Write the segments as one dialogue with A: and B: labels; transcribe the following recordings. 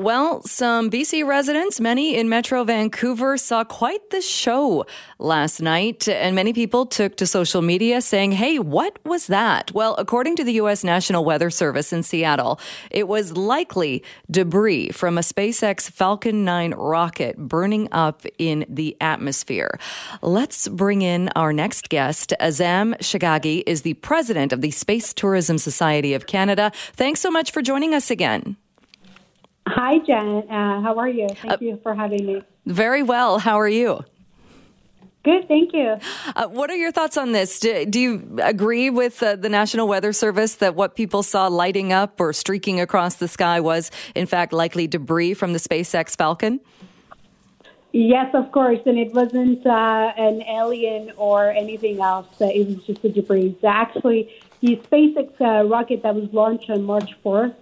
A: Well, some BC residents, many in Metro Vancouver, saw quite the show last night, and many people took to social media saying, Hey, what was that? Well, according to the U.S. National Weather Service in Seattle, it was likely debris from a SpaceX Falcon 9 rocket burning up in the atmosphere. Let's bring in our next guest. Azam Shaghaghi is the president of the Space Tourism Society of Canada. Thanks so much for joining us again.
B: Hi, Jen. Uh, how are you? Thank uh, you for having me.
A: Very well. How are you?
B: Good, thank you.
A: Uh, what are your thoughts on this? Do, do you agree with uh, the National Weather Service that what people saw lighting up or streaking across the sky was, in fact, likely debris from the SpaceX Falcon?
B: Yes, of course. And it wasn't uh, an alien or anything else. it was just a debris. Actually, the SpaceX uh, rocket that was launched on March 4th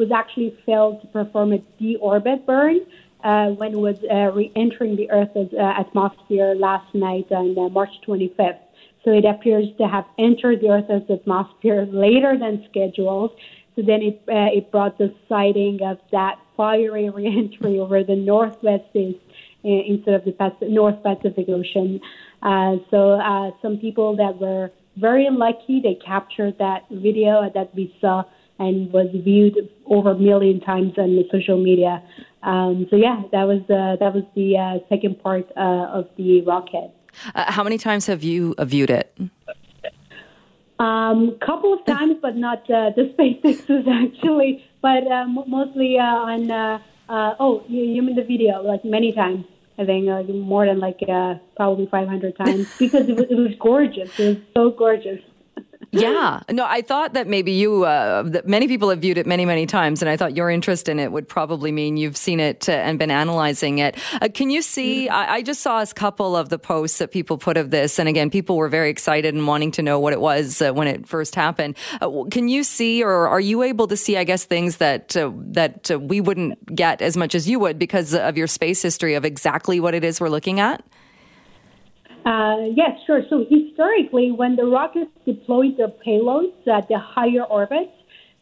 B: was actually failed to perform a deorbit burn uh, when it was uh, re-entering the Earth's uh, atmosphere last night on uh, March 25th. So it appears to have entered the Earth's atmosphere later than scheduled. So then it uh, it brought the sighting of that fiery re-entry over the northwest east uh, instead of the North Pacific Ocean. So some people that were very lucky, they captured that video that we saw and was viewed over a million times on the social media. Um, so yeah, that was uh, that was the uh, second part uh, of the rocket.
A: Uh, how many times have you uh, viewed it?
B: Um, couple of times, but not uh, the SpaceX's actually, but mostly on. oh, you, you mean the video? Like many times. I think like more than like probably 500 times because it was, it was gorgeous. It was so gorgeous
A: yeah. No, I thought that maybe you, uh, that many people have viewed it many, many times, and I thought your interest in it would probably mean you've seen it uh, and been analyzing it. Uh, can you see? Mm-hmm. I, I, just saw a couple of the posts that people put of this, and again, people were very excited and wanting to know what it was uh, when it first happened. Uh, can you see, or are you able to see? I guess things that uh, that we wouldn't get as much as you would because of your space history of exactly what it is we're looking at.
B: Uh, yes, sure. So historically, when the rockets deployed their payloads at the higher orbits,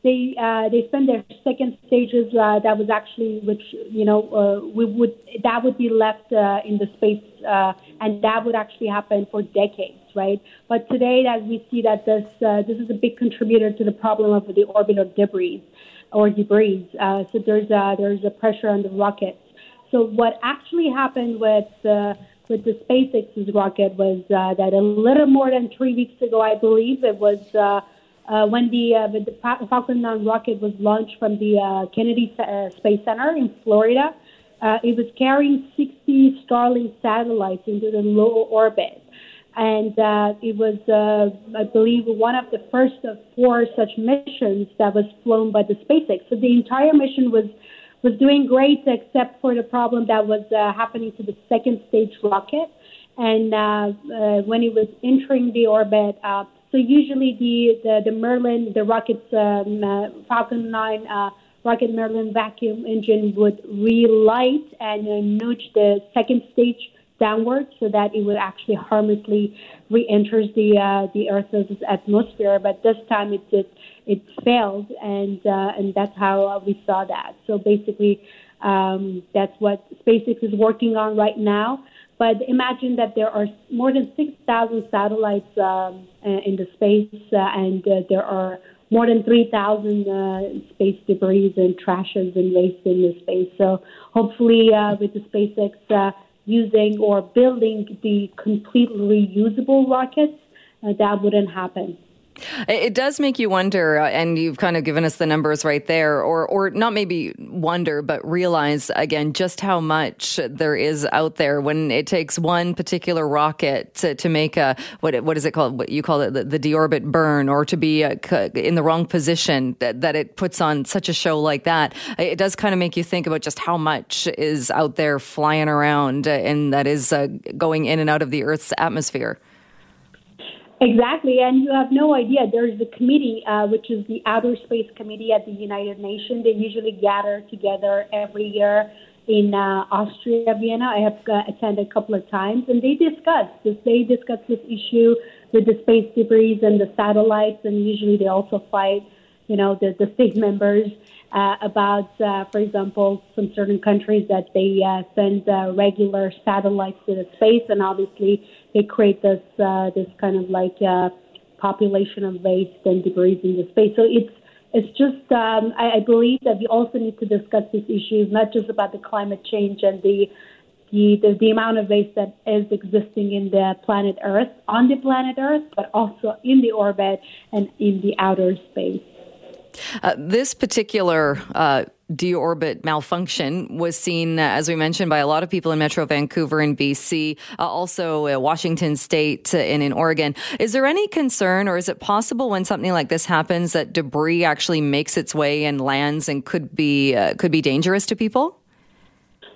B: they uh, they spend their second stages. Uh, that was actually which you know uh, we would that would be left uh, in the space, uh, and that would actually happen for decades, right? But today, as we see that this this is a big contributor to the problem of the orbital debris or debris. Uh, so there's a, there's a pressure on the rockets. So what actually happened with uh, with the SpaceX's rocket was uh, that a little more than three weeks ago, I believe it was uh, uh, when the, uh, the Falcon 9 rocket was launched from the uh, Kennedy uh, Space Center in Florida. Uh, it was carrying 60 Starlink satellites into the low orbit. And uh, it was, uh, I believe, one of the first of four such missions that was flown by the SpaceX. So the entire mission was was doing great, except for the problem that was uh, happening to the second stage rocket. And uh, uh, when it was entering the orbit, uh, so usually the, the, the Merlin, the rocket's um, uh, Falcon 9 uh, rocket Merlin vacuum engine would relight and nudge the second stage downward so that it would actually harmlessly re-enters the uh, the Earth's atmosphere. But this time it did it failed, and uh, and that's how uh, we saw that. So basically, um, that's what SpaceX is working on right now. But imagine that there are more than 6,000 satellites um, uh, in the space, uh, and uh, there are more than 3,000 uh, space debris and trashes and waste in the space. So hopefully, uh, with the SpaceX using or building the completely reusable rockets, uh, that wouldn't happen.
A: It does make you wonder, uh, and you've kind of given us the numbers right there, or or not maybe wonder, but realize again just how much there is out there when it takes one particular rocket to, to make a what what is it called? What you call it the, the deorbit burn, or to be a, uh, in the wrong position that, that it puts on such a show like that. It does kind of make you think about just how much is out there flying around uh, and that is uh, going in and out of the Earth's atmosphere.
B: Exactly, and you have no idea. There's a committee, uh, which is the Outer Space Committee at the United Nations. They usually gather together every year in uh, Austria, Vienna. I have uh, attended a couple of times, and they discuss this. They discuss this issue with the space debris and the satellites, and usually they also fight, you know, the, the state members. Uh, about, uh, for example, some certain countries that they uh, send uh, regular satellites to the space, and obviously they create this uh, this kind of like uh, population of waste and debris in the space. So it's it's just um, I, I believe that we also need to discuss these issues, not just about the climate change and the the, the, the amount of waste that is existing in the planet Earth, on the planet Earth, but also in the orbit and in the outer space.
A: Uh, this particular uh, deorbit malfunction was seen, uh, as we mentioned, by a lot of people in Metro Vancouver and BC, uh, also uh, Washington State uh, and in Oregon. Is there any concern, or is it possible when something like this happens that debris actually makes its way and lands and could be could be dangerous to people?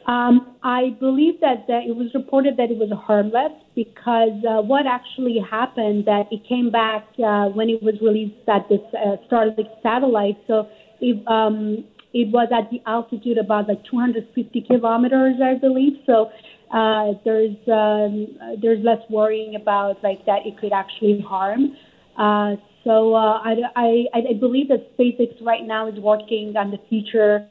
B: Um, I believe that, that it was reported that it was harmless because uh, what actually happened that it came back uh, when it was released at this uh, Starlink satellite. So it, um, it was at the altitude about like 250 kilometers, I believe. So uh, there's um, there's less worrying about like that it could actually harm. Uh, so uh, I, I I believe that SpaceX right now is working on the future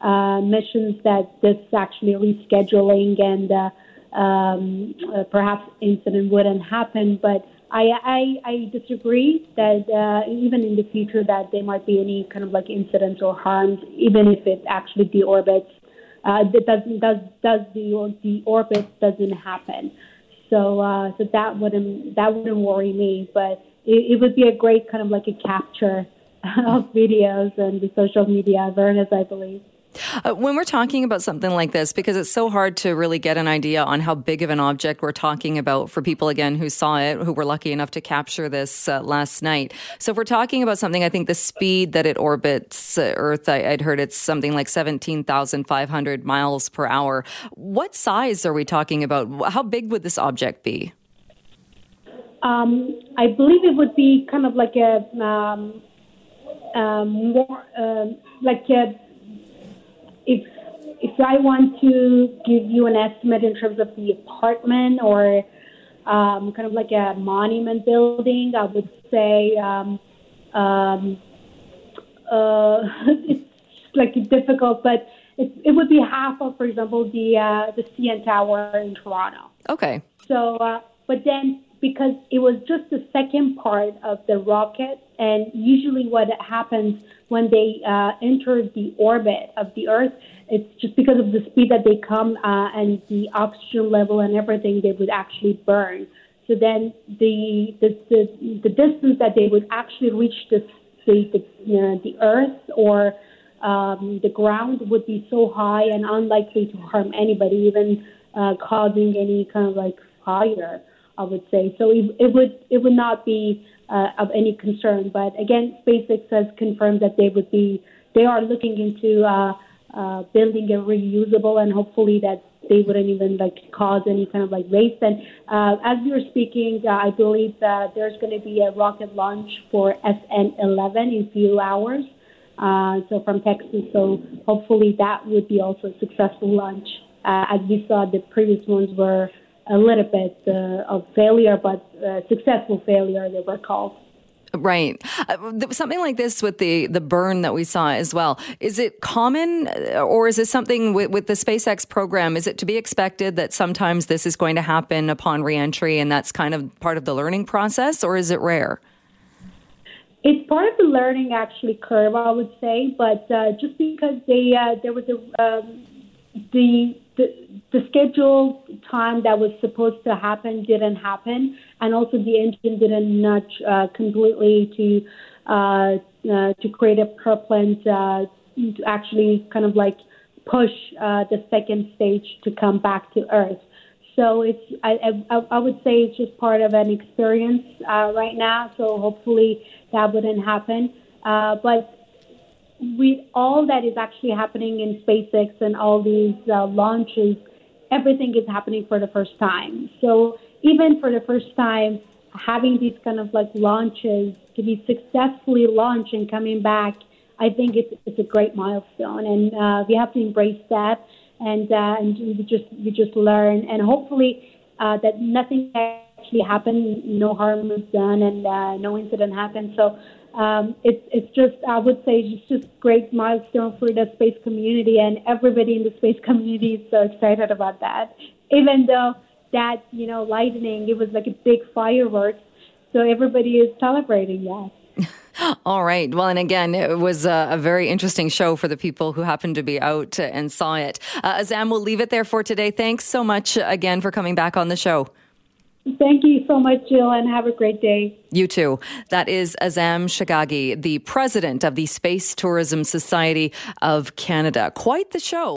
B: uh, missions that this actually rescheduling and uh, um, uh, perhaps incident wouldn't happen. But I, I, I disagree that uh, even in the future that there might be any kind of like incidents or harms, even if it actually deorbits. Uh, that doesn't does does the the orbit doesn't happen. So uh, so that wouldn't that wouldn't worry me, but it, it would be a great kind of like a capture of videos and the social media awareness, I believe.
A: Uh, when we're talking about something like this, because it's so hard to really get an idea on how big of an object we're talking about for people, again, who saw it, who were lucky enough to capture this uh, last night. So, if we're talking about something, I think the speed that it orbits uh, Earth, I, would heard it's something like 17,500 miles per hour. What size are we talking about? How big would this object be?
B: Um, I believe it would be kind of like a um, um, more um, like a if if I want to give you an estimate in terms of the apartment or um, kind of like a monument building, I would say um, um, uh, it's like difficult, but it, it would be half of, for example, the uh, the CN Tower in Toronto.
A: Okay.
B: So, uh, but then because it was just the second part of the rocket, and usually what happens when they uh, enter the orbit of the Earth, it's just because of the speed that they come uh, and the oxygen level and everything, they would actually burn. So then the the the, the distance that they would actually reach the the the, you know, the Earth or um, the ground would be so high and unlikely to harm anybody, even uh, causing any kind of like fire. I would say so. It, it would it would not be uh, of any concern. But again, SpaceX has confirmed that they would be they are looking into uh, uh, building a reusable and hopefully that they wouldn't even like cause any kind of like waste. And uh, as we were speaking, uh, I believe that there's going to be a rocket launch for SN11 in a few hours. Uh, so from Texas, so hopefully that would be also a successful launch. Uh, as we saw, the previous ones were a little bit uh, of failure, but uh, successful failure, they were called.
A: Right. Uh, something like this with the, the burn that we saw as well. Is it common uh, or is this something with, with the SpaceX program? Is it to be expected that sometimes this is going to happen upon reentry and that's kind of part of the learning process or is it rare?
B: It's part of the learning actually curve, I would say, but uh, just because they uh, there was a um, the the the scheduled time that was supposed to happen didn't happen, and also the engine didn't nudge uh, completely to uh, uh, to create a propellant uh, to actually kind of like push uh, the second stage to come back to Earth. So it's I, I, I would say it's just part of an experience uh, right now. So hopefully that wouldn't happen. Uh, but with all that is actually happening in SpaceX and all these uh, launches, everything is happening for the first time. So even for the first time, having these kind of like launches to be successfully launched and coming back, I think it's, it's a great milestone, and uh, we have to embrace that. And uh, and we just we just learn, and hopefully uh, that nothing actually happened, no harm was done, and uh, no incident happened. So um, it's it's just I would say it's just great milestone for the space community, and everybody in the space community is so excited about that. Even though that you know lightning, it was like a big fireworks, so everybody is celebrating that.
A: All right. Well, and again, it was a, a, very interesting show for the people who happened to be out and saw it. Uh, Azam, we'll leave it there for today. Thanks so much again for coming back on the show.
B: Thank you so much, Jill, and have a great day.
A: You too. That is Azam Shaghaghi, the president of the Space Tourism Society of Canada. Quite the show.